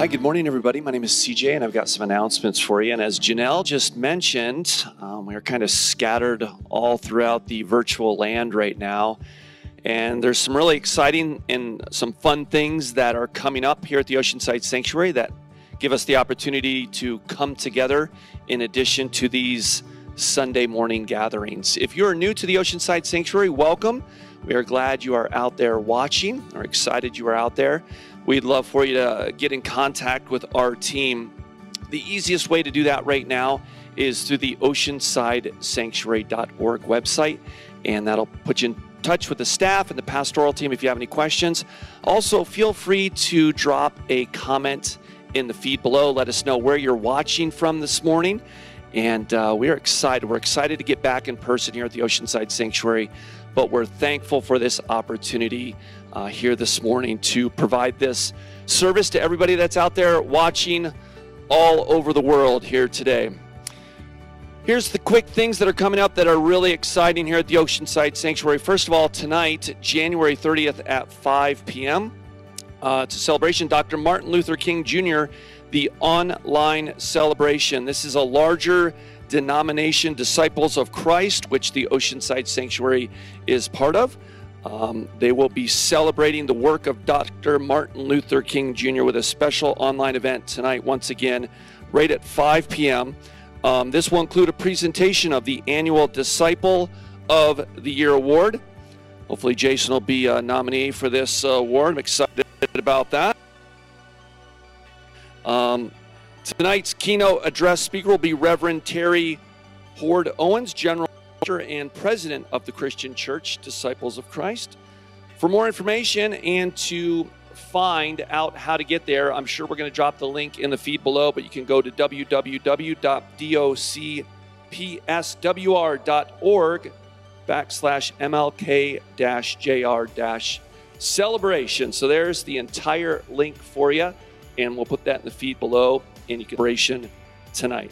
Hi, good morning, everybody. My name is CJ, and I've got some announcements for you. And as Janelle just mentioned, um, we're kind of scattered all throughout the virtual land right now. And there's some really exciting and some fun things that are coming up here at the Oceanside Sanctuary that give us the opportunity to come together in addition to these Sunday morning gatherings. If you're new to the Oceanside Sanctuary, welcome. We are glad you are out there watching, or excited you are out there. We'd love for you to get in contact with our team. The easiest way to do that right now is through the oceansidesanctuary.org website, and that'll put you in touch with the staff and the pastoral team if you have any questions. Also, feel free to drop a comment in the feed below. Let us know where you're watching from this morning. And uh, we are excited. We're excited to get back in person here at the Oceanside Sanctuary, but we're thankful for this opportunity uh, here this morning to provide this service to everybody that's out there watching all over the world here today. Here's the quick things that are coming up that are really exciting here at the Oceanside Sanctuary. First of all, tonight, January 30th at 5 p.m., uh, a celebration. Dr. Martin Luther King Jr., the online celebration. This is a larger denomination, Disciples of Christ, which the Oceanside Sanctuary is part of. Um, they will be celebrating the work of Dr. Martin Luther King Jr. with a special online event tonight, once again, right at 5 p.m. Um, this will include a presentation of the annual Disciple of the Year award. Hopefully, Jason will be a nominee for this uh, award. I'm excited about that. Um, tonight's keynote address speaker will be Reverend Terri Hord Owens, General and President of the Christian Church Disciples of Christ. For more information and to find out how to get there, I'm sure we're going to drop the link in the feed below, but you can go to www.docpswr.org backslash MLK dash JR dash celebration. So there's the entire link for you, and we'll put that in the feed below, and celebration tonight.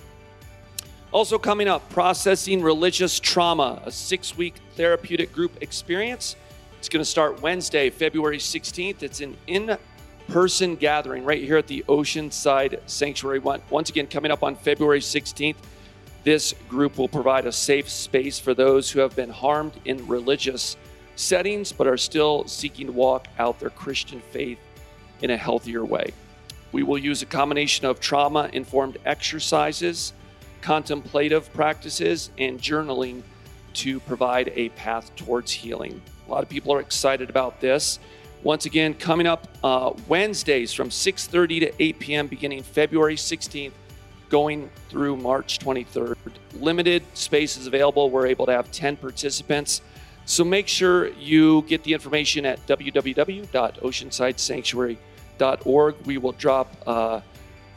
Also coming up, processing religious trauma, a six-week therapeutic group experience. It's going to start Wednesday, February 16th. It's an in-person gathering right here at the Oceanside Sanctuary. Once again, coming up on February 16th. This group will provide a safe space for those who have been harmed in religious settings, but are still seeking to walk out their Christian faith in a healthier way. We will use a combination of trauma informed exercises, contemplative practices, and journaling to provide a path towards healing. A lot of people are excited about this. Once again, coming up uh, Wednesdays from 6:30 to 8 p.m. beginning February 16th, going through March 23rd. Limited spaces available. We're able to have 10 participants. So make sure you get the information at www.oceansidesanctuary.org. We will drop uh,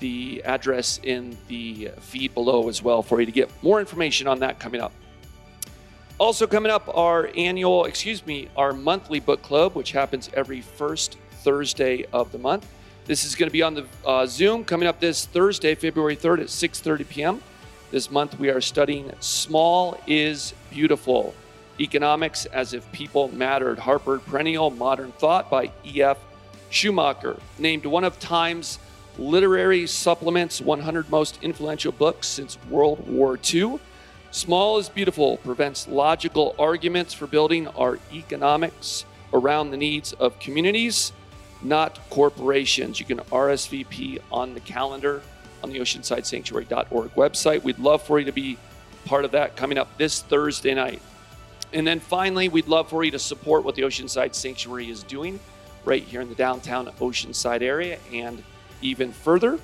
the address in the feed below as well for you to get more information on that coming up. Also, coming up, our annual, excuse me, our monthly book club, which happens every first Thursday of the month. This is going to be on the uh, Zoom coming up this Thursday, February 3rd at 6:30 p.m. This month we are studying Small is Beautiful Economics as If People Mattered, Harper Perennial Modern Thought by E.F. Schumacher, named one of Times literary supplements 100 most influential books since World War II. Small is Beautiful prevents logical arguments for building our economics around the needs of communities, not corporations. You can RSVP on the calendar on the oceansidesanctuary.org website. We'd love for you to be part of that coming up this Thursday night. And then finally, we'd love for you to support what the Oceanside Sanctuary is doing right here in the downtown Oceanside area and even further.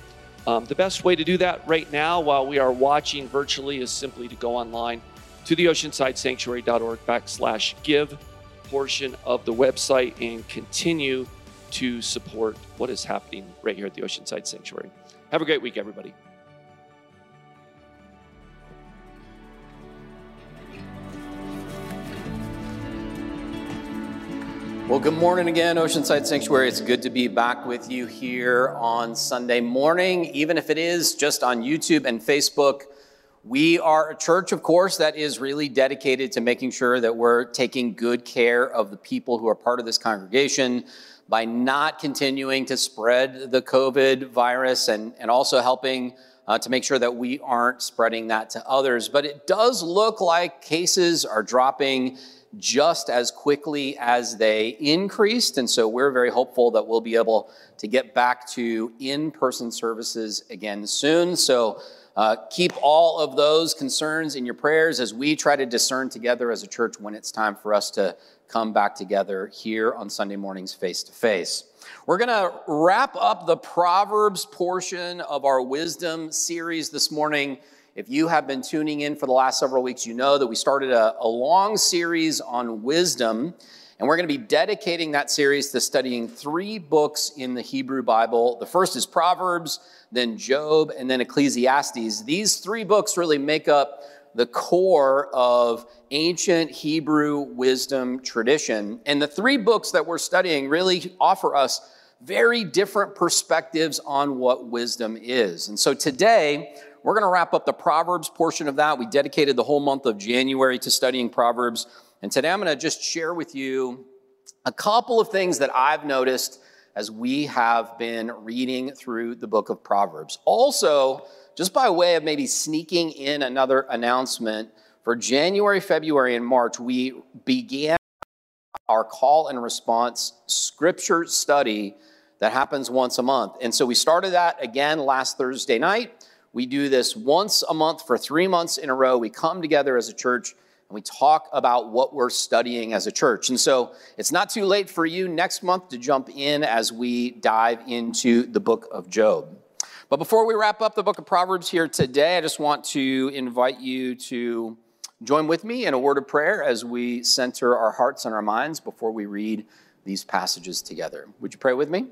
Um, the best way to do that right now while we are watching virtually is simply to go online to the oceansidesanctuary.org backslash give portion of the website and continue to support what is happening right here at the Oceanside Sanctuary. Have a great week, everybody. Well, good morning again, Oceanside Sanctuary. It's good to be back with you here on Sunday morning, even if it is just on YouTube and Facebook. We are a church, of course, that is really dedicated to making sure that we're taking good care of the people who are part of this congregation, by not continuing to spread the COVID virus and, and also helping uh, to make sure that we aren't spreading that to others. But it does look like cases are dropping just as quickly as they increased. And so we're very hopeful that we'll be able to get back to in person services again soon. So uh, keep all of those concerns in your prayers as we try to discern together as a church when it's time for us to come back together here on Sunday mornings face to face. We're going to wrap up the Proverbs portion of our wisdom series this morning. If you have been tuning in for the last several weeks, you know that we started a, a long series on wisdom. And we're going to be dedicating that series to studying three books in the Hebrew Bible. The first is Proverbs, then Job, and then Ecclesiastes. These three books really make up the core of ancient Hebrew wisdom tradition. And the three books that we're studying really offer us very different perspectives on what wisdom is. And so today, we're going to wrap up the Proverbs portion of that. We dedicated the whole month of January to studying Proverbs. And today I'm going to just share with you a couple of things that I've noticed as we have been reading through the book of Proverbs. Also, just by way of maybe sneaking in another announcement, for January, February, and March, we began our call and response scripture study that happens once a month. And so we started that again last Thursday night. We do this once a month for three months in a row. We come together as a church and we talk about what we're studying as a church. And so it's not too late for you next month to jump in as we dive into the book of Job. But before we wrap up the book of Proverbs here today, I just want to invite you to join with me in a word of prayer as we center our hearts and our minds before we read these passages together. Would you pray with me?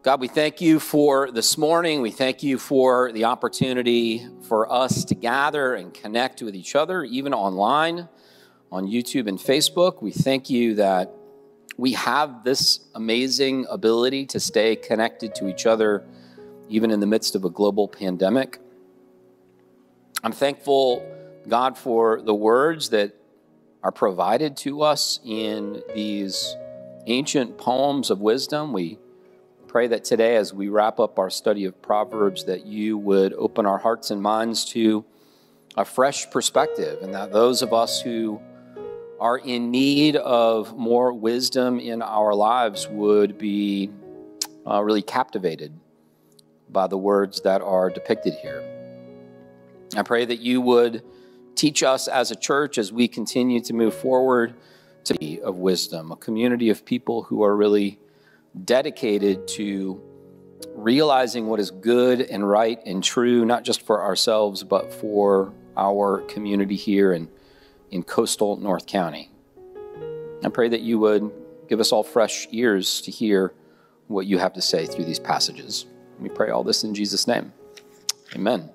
God, we thank you for this morning. We thank you for the opportunity for us to gather and connect with each other, even online on YouTube and Facebook. We thank you that we have this amazing ability to stay connected to each other, even in the midst of a global pandemic. I'm thankful, God, for the words that are provided to us in these ancient poems of wisdom. We pray that today, as we wrap up our study of Proverbs, that you would open our hearts and minds to a fresh perspective, and that those of us who are in need of more wisdom in our lives would be uh, really captivated by the words that are depicted here. I pray that you would teach us as a church as we continue to move forward to be of wisdom, a community of people who are really dedicated to realizing what is good and right and true, not just for ourselves, but for our community here and in coastal North County. I pray that you would give us all fresh ears to hear what you have to say through these passages. We pray all this in Jesus' name. Amen.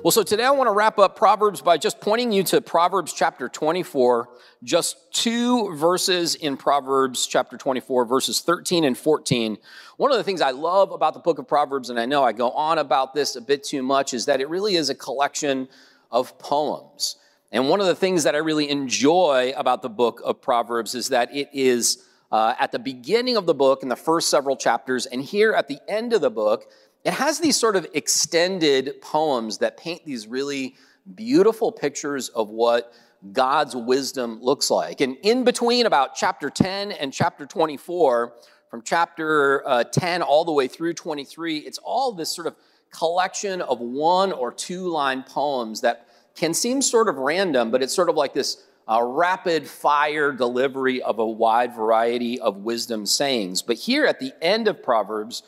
Well, so today I want to wrap up Proverbs by just pointing you to Proverbs chapter 24, just two verses in Proverbs chapter 24, verses 13 and 14. One of the things I love about the book of Proverbs, and I know I go on about this a bit too much, is that it really is a collection of poems. And one of the things that I really enjoy about the book of Proverbs is that it is uh, at the beginning of the book in the first several chapters, and here at the end of the book, it has these sort of extended poems that paint these really beautiful pictures of what God's wisdom looks like. And in between about chapter 10 and chapter 24, from chapter uh, 10 all the way through 23, it's all this sort of collection of one or two line poems that can seem sort of random, but it's sort of like this uh, rapid fire delivery of a wide variety of wisdom sayings. But here at the end of Proverbs,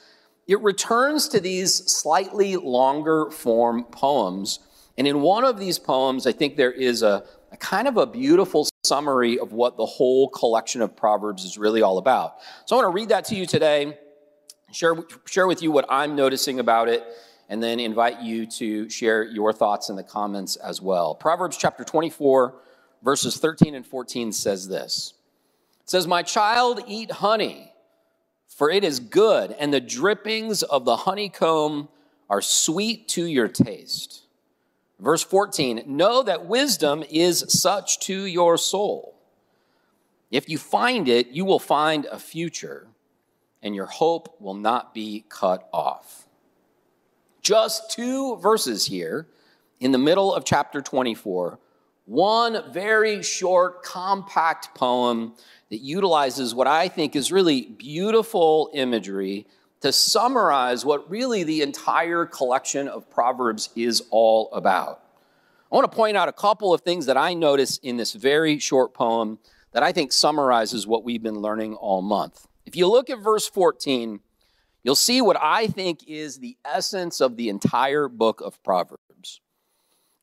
it returns to these slightly longer form poems. And in one of these poems, I think there is a, a kind of a beautiful summary of what the whole collection of Proverbs is really all about. So I want to read that to you today, share, share with you what I'm noticing about it, and then invite you to share your thoughts in the comments as well. Proverbs chapter 24, verses 13 and 14 says this It says, My child, eat honey, for it is good, and the drippings of the honeycomb are sweet to your taste. Verse 14, know that wisdom is such to your soul. If you find it, you will find a future, and your hope will not be cut off. Just two verses here in the middle of chapter 24, one very short, compact poem that utilizes what I think is really beautiful imagery to summarize what really the entire collection of Proverbs is all about. I want to point out a couple of things that I notice in this very short poem that I think summarizes what we've been learning all month. If you look at verse 14, you'll see what I think is the essence of the entire book of Proverbs.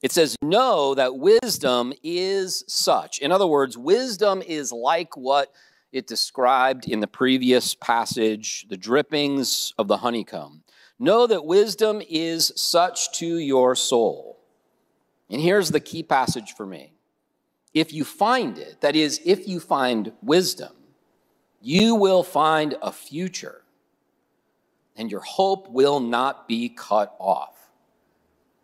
It says, Know that wisdom is such. In other words, wisdom is like what it described in the previous passage the drippings of the honeycomb. Know that wisdom is such to your soul. And here's the key passage for me. If you find it, that is, if you find wisdom, you will find a future, and your hope will not be cut off.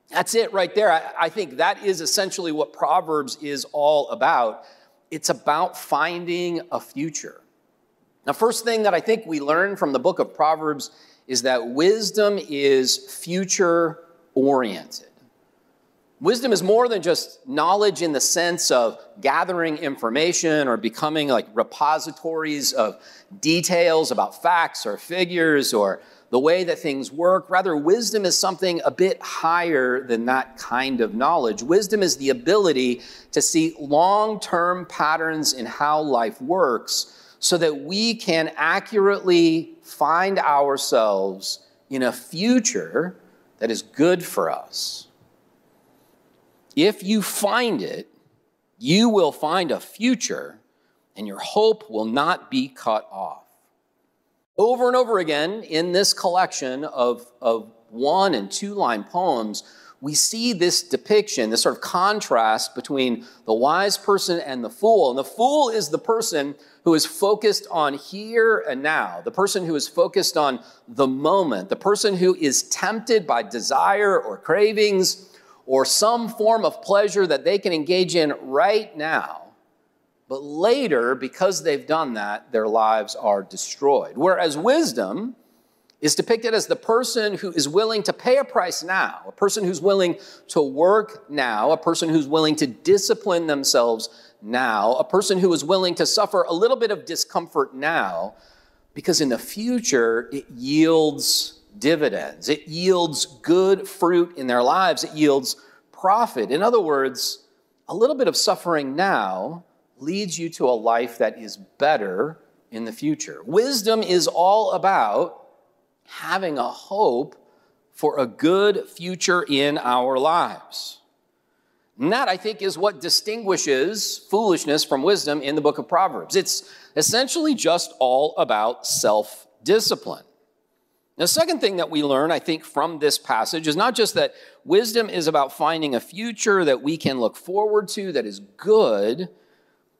That's it right there. I, I, think that is essentially what Proverbs is all about. It's about finding a future. Now, first thing that I think we learn from the book of Proverbs is that wisdom is future oriented. Wisdom is more than just knowledge in the sense of gathering information or becoming like repositories of details about facts or figures or the way that things work. Rather, wisdom is something a bit higher than that kind of knowledge. Wisdom is the ability to see long term patterns in how life works so that we can accurately find ourselves in a future that is good for us. If you find it, you will find a future and your hope will not be cut off. Over and over again in this collection of, of one and two line poems, we see this depiction, this sort of contrast between the wise person and the fool. And the fool is the person who is focused on here and now, the person who is focused on the moment, the person who is tempted by desire or cravings or some form of pleasure that they can engage in right now but later, because they've done that, their lives are destroyed. Whereas wisdom is depicted as the person who is willing to pay a price now, a person who's willing to work now, a person who's willing to discipline themselves now, a person who is willing to suffer a little bit of discomfort now, because in the future it yields dividends, it yields good fruit in their lives, it yields profit. In other words, a little bit of suffering now leads you to a life that is better in the future. Wisdom is all about having a hope for a good future in our lives. And that, I think, is what distinguishes foolishness from wisdom in the book of Proverbs. It's essentially just all about self discipline. The second thing that we learn, I think, from this passage is not just that wisdom is about finding a future that we can look forward to that is good,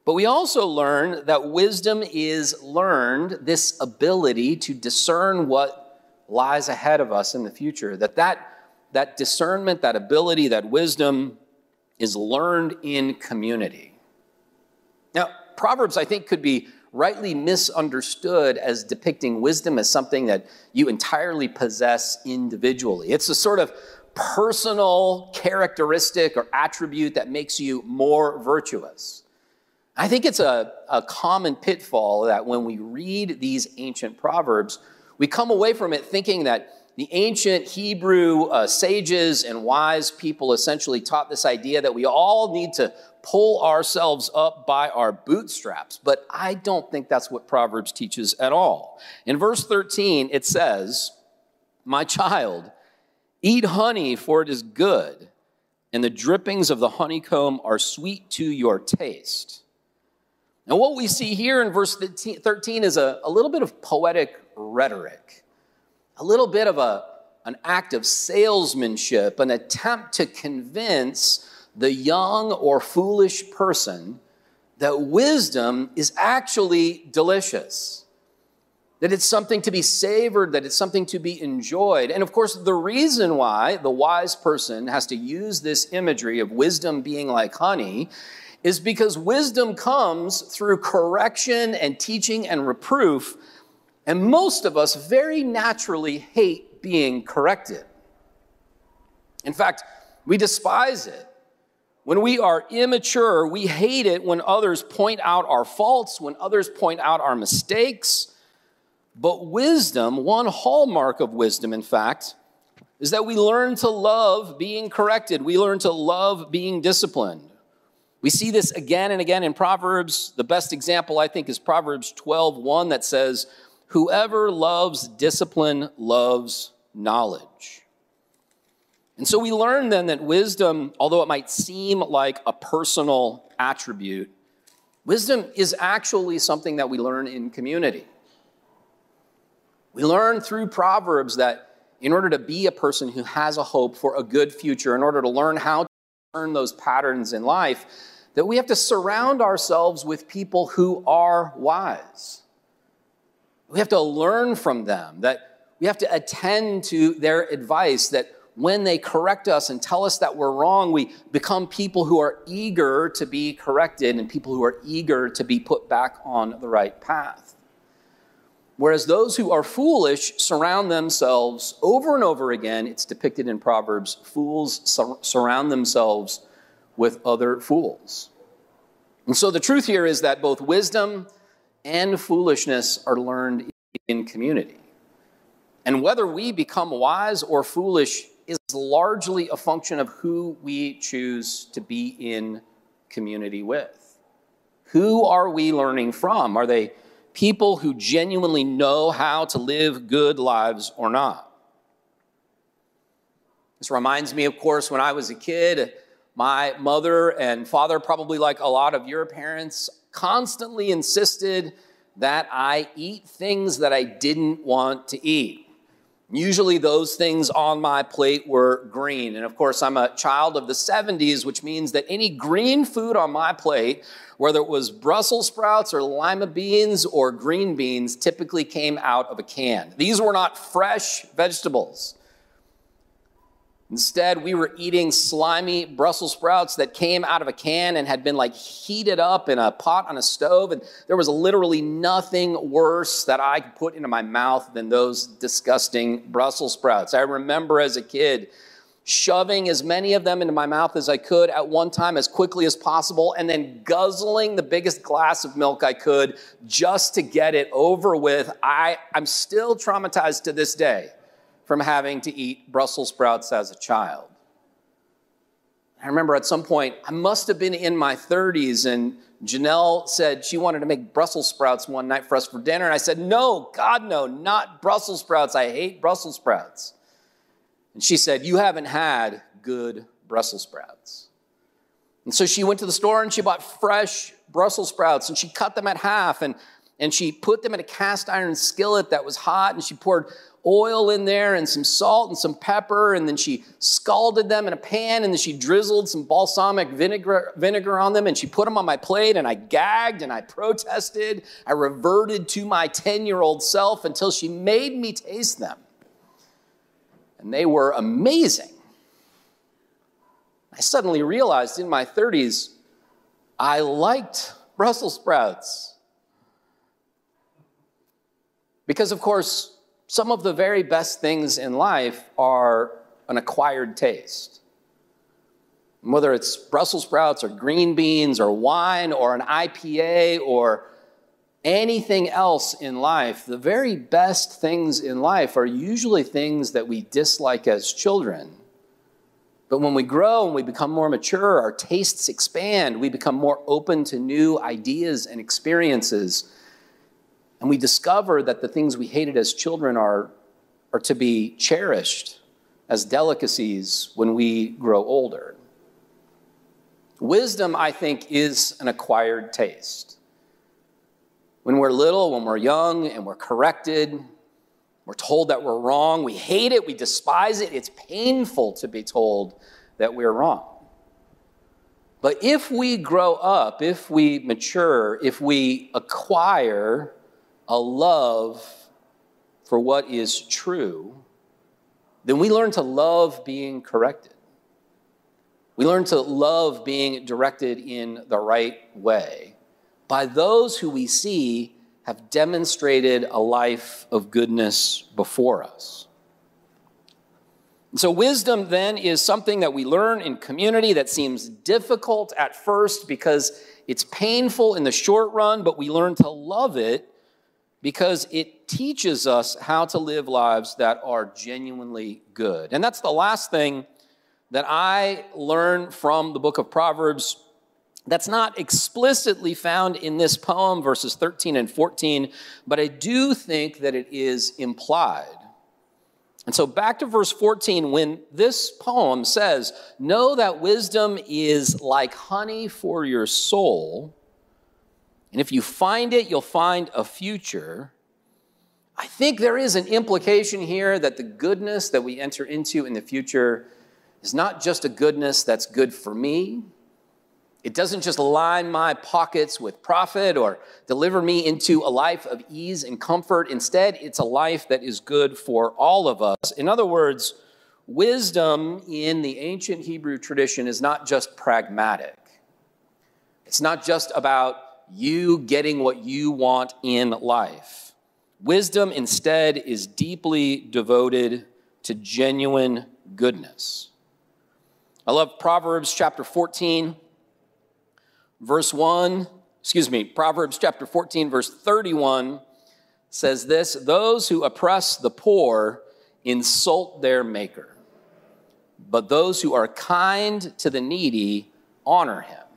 but we also learn that wisdom is learned, this ability to discern what lies ahead of us in the future. That that, that discernment, that ability, that wisdom is learned in community. Now, Proverbs, I think, could be rightly misunderstood as depicting wisdom as something that you entirely possess individually. It's a sort of personal characteristic or attribute that makes you more virtuous. I think it's a, a common pitfall that when we read these ancient proverbs, we come away from it thinking that the ancient Hebrew uh, sages and wise people essentially taught this idea that we all need to pull ourselves up by our bootstraps. But I don't think that's what Proverbs teaches at all. In verse 13, it says, My child, eat honey, for it is good, and the drippings of the honeycomb are sweet to your taste. And what we see here in verse 13 is a, a little bit of poetic rhetoric, a little bit of a, an act of salesmanship, an attempt to convince the young or foolish person that wisdom is actually delicious, that it's something to be savored, that it's something to be enjoyed. And of course, the reason why the wise person has to use this imagery of wisdom being like honey is because wisdom comes through correction and teaching and reproof, and most of us very naturally hate being corrected. In fact, we despise it. When we are immature, we hate it when others point out our faults, when others point out our mistakes. But wisdom, one hallmark of wisdom, in fact, is that we learn to love being corrected. We learn to love being disciplined. We see this again and again in Proverbs. The best example, I think, is Proverbs 12 1 that says, Whoever loves discipline loves knowledge. And so we learn then that wisdom, although it might seem like a personal attribute, wisdom is actually something that we learn in community. We learn through Proverbs that in order to be a person who has a hope for a good future, in order to learn how those patterns in life, that we have to surround ourselves with people who are wise. We have to learn from them, that we have to attend to their advice, that when they correct us and tell us that we're wrong, we become people who are eager to be corrected and people who are eager to be put back on the right path. Whereas those who are foolish surround themselves over and over again, it's depicted in Proverbs, fools sur- surround themselves with other fools. And so the truth here is that both wisdom and foolishness are learned in community. And whether we become wise or foolish is largely a function of who we choose to be in community with. Who are we learning from? Are they people who genuinely know how to live good lives or not. This reminds me, of course, when I was a kid, my mother and father, probably like a lot of your parents, constantly insisted that I eat things that I didn't want to eat. Usually, those things on my plate were green. And of course, I'm a child of the 70s, which means that any green food on my plate, whether it was Brussels sprouts or lima beans or green beans, typically came out of a can. These were not fresh vegetables. Instead, we were eating slimy Brussels sprouts that came out of a can and had been like heated up in a pot on a stove. And there was literally nothing worse that I could put into my mouth than those disgusting Brussels sprouts. I remember as a kid shoving as many of them into my mouth as I could at one time as quickly as possible, and then guzzling the biggest glass of milk I could just to get it over with. I, I'm still traumatized to this day from having to eat Brussels sprouts as a child. I remember at some point, I must have been in my 30s, and Janelle said she wanted to make Brussels sprouts one night for us for dinner. And I said, No, God, no, not Brussels sprouts. I hate Brussels sprouts. And she said, You haven't had good Brussels sprouts. And so she went to the store and she bought fresh Brussels sprouts and she cut them at half and, and she put them in a cast iron skillet that was hot and she poured oil in there and some salt and some pepper, and then she scalded them in a pan, and then she drizzled some balsamic vinegar, vinegar on them, and she put them on my plate, and I gagged and I protested. I reverted to my 10 year old self until she made me taste them. And they were amazing. I suddenly realized in my 30s, I liked Brussels sprouts. Because, of course, some of the very best things in life are an acquired taste. Whether it's Brussels sprouts or green beans or wine or an IPA or anything else in life, the very best things in life are usually things that we dislike as children. But when we grow and we become more mature, our tastes expand, we become more open to new ideas and experiences. And we discover that the things we hated as children are, are to be cherished as delicacies when we grow older. Wisdom, I think, is an acquired taste. When we're little, when we're young, and we're corrected, we're told that we're wrong, we hate it, we despise it, it's painful to be told that we're wrong. But if we grow up, if we mature, if we acquire a love for what is true, then we learn to love being corrected. We learn to love being directed in the right way by those who we see have demonstrated a life of goodness before us. And so, wisdom then is something that we learn in community that seems difficult at first because it's painful in the short run, but we learn to love it because it teaches us how to live lives that are genuinely good. And that's the last thing that I learn from the book of Proverbs that's not explicitly found in this poem, verses 13 and 14, but I do think that it is implied. And so back to verse 14, when this poem says, Know that wisdom is like honey for your soul, and if you find it, you'll find a future. I think there is an implication here that the goodness that we enter into in the future is not just a goodness that's good for me. It doesn't just line my pockets with profit or deliver me into a life of ease and comfort. Instead, it's a life that is good for all of us. In other words, wisdom in the ancient Hebrew tradition is not just pragmatic, it's not just about you getting what you want in life. Wisdom instead is deeply devoted to genuine goodness. I love Proverbs chapter 14, verse 1. Excuse me, Proverbs chapter 14, verse 31 says this Those who oppress the poor insult their maker, but those who are kind to the needy honor him.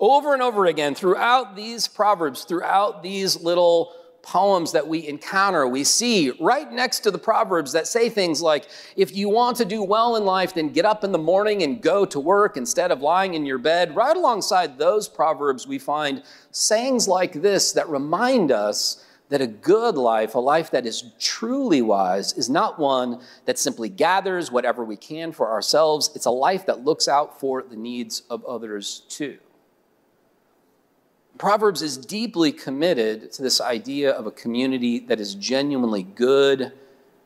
Over and over again, throughout these Proverbs, throughout these little poems that we encounter, we see right next to the Proverbs that say things like, if you want to do well in life, then get up in the morning and go to work instead of lying in your bed. Right alongside those Proverbs, we find sayings like this that remind us that a good life, a life that is truly wise, is not one that simply gathers whatever we can for ourselves. It's a life that looks out for the needs of others too. Proverbs is deeply committed to this idea of a community that is genuinely good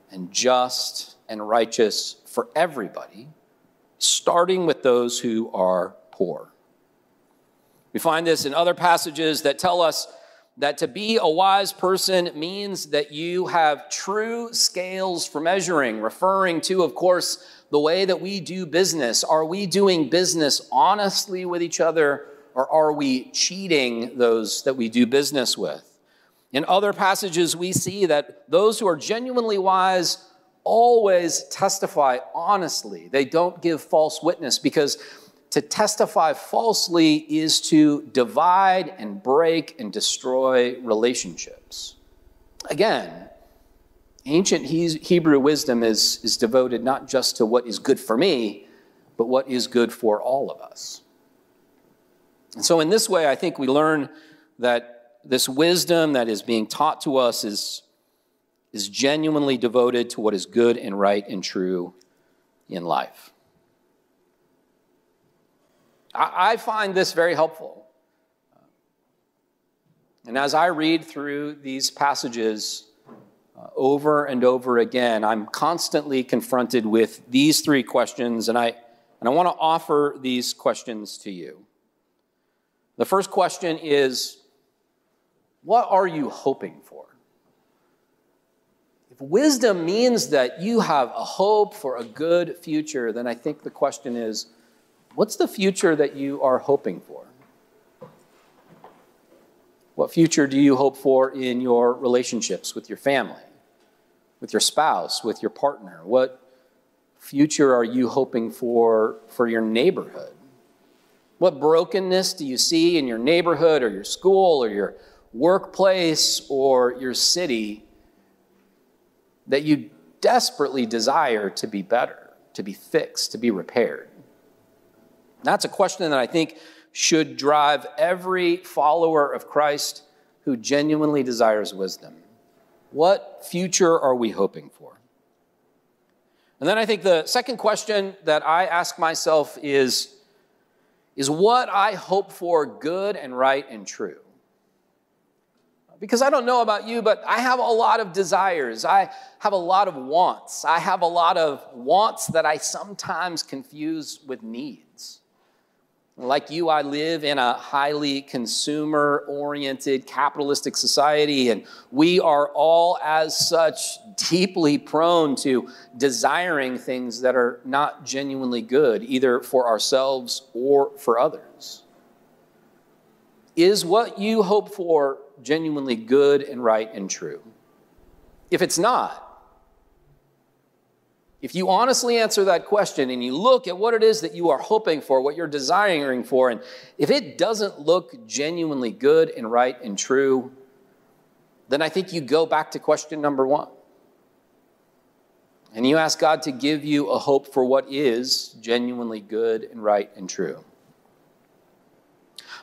and just and righteous for everybody, starting with those who are poor. We find this in other passages that tell us that to be a wise person means that you have true scales for measuring, referring to, of course, the way that we do business. Are we doing business honestly with each other? Or are we cheating those that we do business with? In other passages, we see that those who are genuinely wise always testify honestly. They don't give false witness because to testify falsely is to divide and break and destroy relationships. Again, ancient Hebrew wisdom is, is devoted not just to what is good for me, but what is good for all of us. And so, in this way, I think we learn that this wisdom that is being taught to us is, is genuinely devoted to what is good and right and true in life. I, I find this very helpful. And as I read through these passages uh, over and over again, I'm constantly confronted with these three questions, and I, and I want to offer these questions to you. The first question is what are you hoping for? If wisdom means that you have a hope for a good future, then I think the question is what's the future that you are hoping for? What future do you hope for in your relationships with your family, with your spouse, with your partner? What future are you hoping for for your neighborhood? What brokenness do you see in your neighborhood or your school or your workplace or your city that you desperately desire to be better, to be fixed, to be repaired? That's a question that I think should drive every follower of Christ who genuinely desires wisdom. What future are we hoping for? And then I think the second question that I ask myself is is what I hope for good and right and true. Because I don't know about you, but I have a lot of desires. I have a lot of wants. I have a lot of wants that I sometimes confuse with needs. Like you, I live in a highly consumer oriented capitalistic society, and we are all, as such, deeply prone to desiring things that are not genuinely good, either for ourselves or for others. Is what you hope for genuinely good and right and true? If it's not, if you honestly answer that question and you look at what it is that you are hoping for, what you're desiring for, and if it doesn't look genuinely good and right and true, then I think you go back to question number one. And you ask God to give you a hope for what is genuinely good and right and true.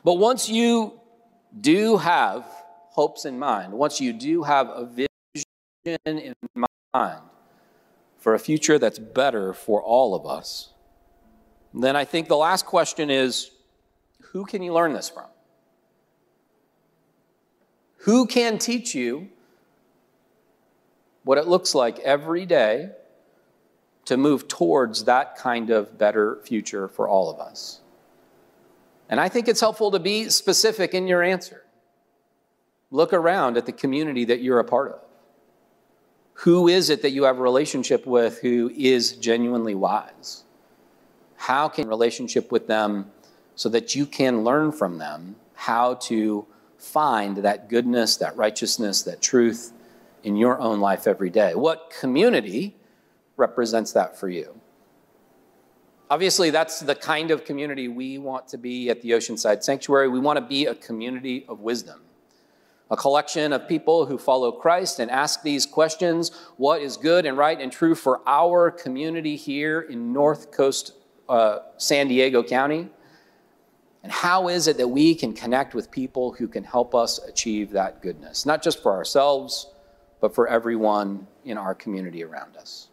But once you do have hopes in mind, once you do have a vision in mind, for a future that's better for all of us, then I think the last question is who can you learn this from? Who can teach you what it looks like every day to move towards that kind of better future for all of us? And I think it's helpful to be specific in your answer. Look around at the community that you're a part of. Who is it that you have a relationship with who is genuinely wise? How can relationship with them so that you can learn from them how to find that goodness, that righteousness, that truth in your own life every day? What community represents that for you? Obviously, that's the kind of community we want to be at the Oceanside Sanctuary. We want to be a community of wisdom a collection of people who follow Christ and ask these questions what is good and right and true for our community here in North Coast uh, San Diego County? And how is it that we can connect with people who can help us achieve that goodness, not just for ourselves, but for everyone in our community around us?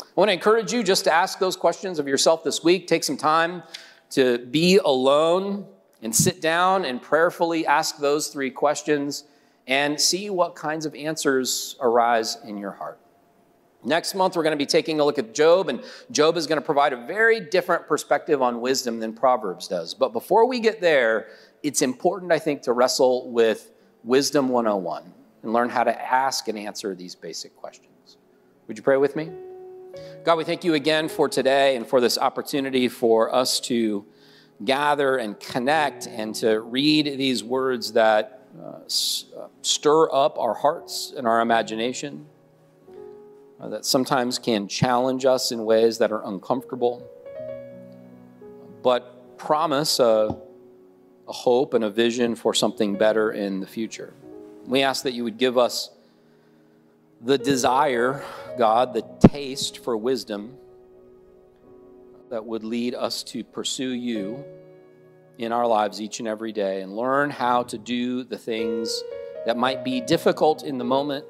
I want to encourage you just to ask those questions of yourself this week. Take some time to be alone and sit down and prayerfully ask those three questions and see what kinds of answers arise in your heart. Next month, we're going to be taking a look at Job, and Job is going to provide a very different perspective on wisdom than Proverbs does. But before we get there, it's important, I think, to wrestle with Wisdom 101 and learn how to ask and answer these basic questions. Would you pray with me? God, we thank you again for today and for this opportunity for us to gather and connect and to read these words that uh, stir up our hearts and our imagination, uh, that sometimes can challenge us in ways that are uncomfortable, but promise a, a hope and a vision for something better in the future. We ask that you would give us the desire, God, the taste for wisdom that would lead us to pursue you in our lives each and every day and learn how to do the things that might be difficult in the moment,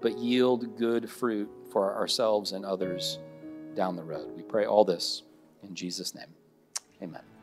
but yield good fruit for ourselves and others down the road. We pray all this in Jesus' name. Amen.